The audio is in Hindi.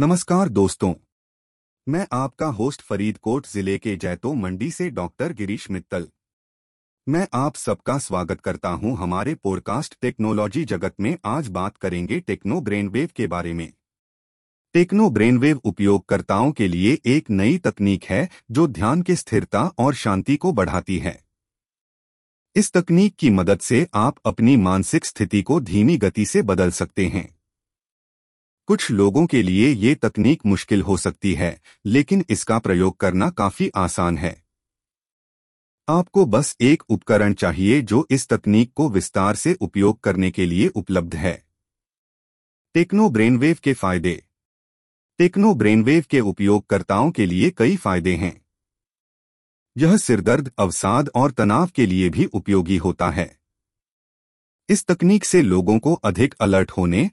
नमस्कार दोस्तों। मैं आपका होस्ट फरीदकोट ज़िले के जैतो मंडी से डॉक्टर गिरीश मित्तल। मैं आप सबका स्वागत करता हूँ हमारे पॉडकास्ट टेक्नोलॉजी जगत में। आज बात करेंगे टेक्नो ब्रेनवेव के बारे में। टेक्नो ब्रेनवेव उपयोगकर्ताओं के लिए एक नई तकनीक है, जो ध्यान की स्थिरता और शांति को बढ़ाती है। इस तकनीक की मदद से आप अपनी मानसिक स्थिति को धीमी गति से बदल सकते हैं। कुछ लोगों के लिए ये तकनीक मुश्किल हो सकती है, लेकिन इसका प्रयोग करना काफ़ी आसान है। आपको बस एक उपकरण चाहिए जो इस तकनीक को विस्तार से उपयोग करने के लिए उपलब्ध है। टेक्नो ब्रेनवेव के फ़ायदे। टेक्नो ब्रेनवेव के उपयोगकर्ताओं के लिए कई फ़ायदे हैं। यह सिरदर्द, अवसाद और तनाव के लिए भी उपयोगी होता है। इस तकनीक से लोगों को अधिक अलर्ट होने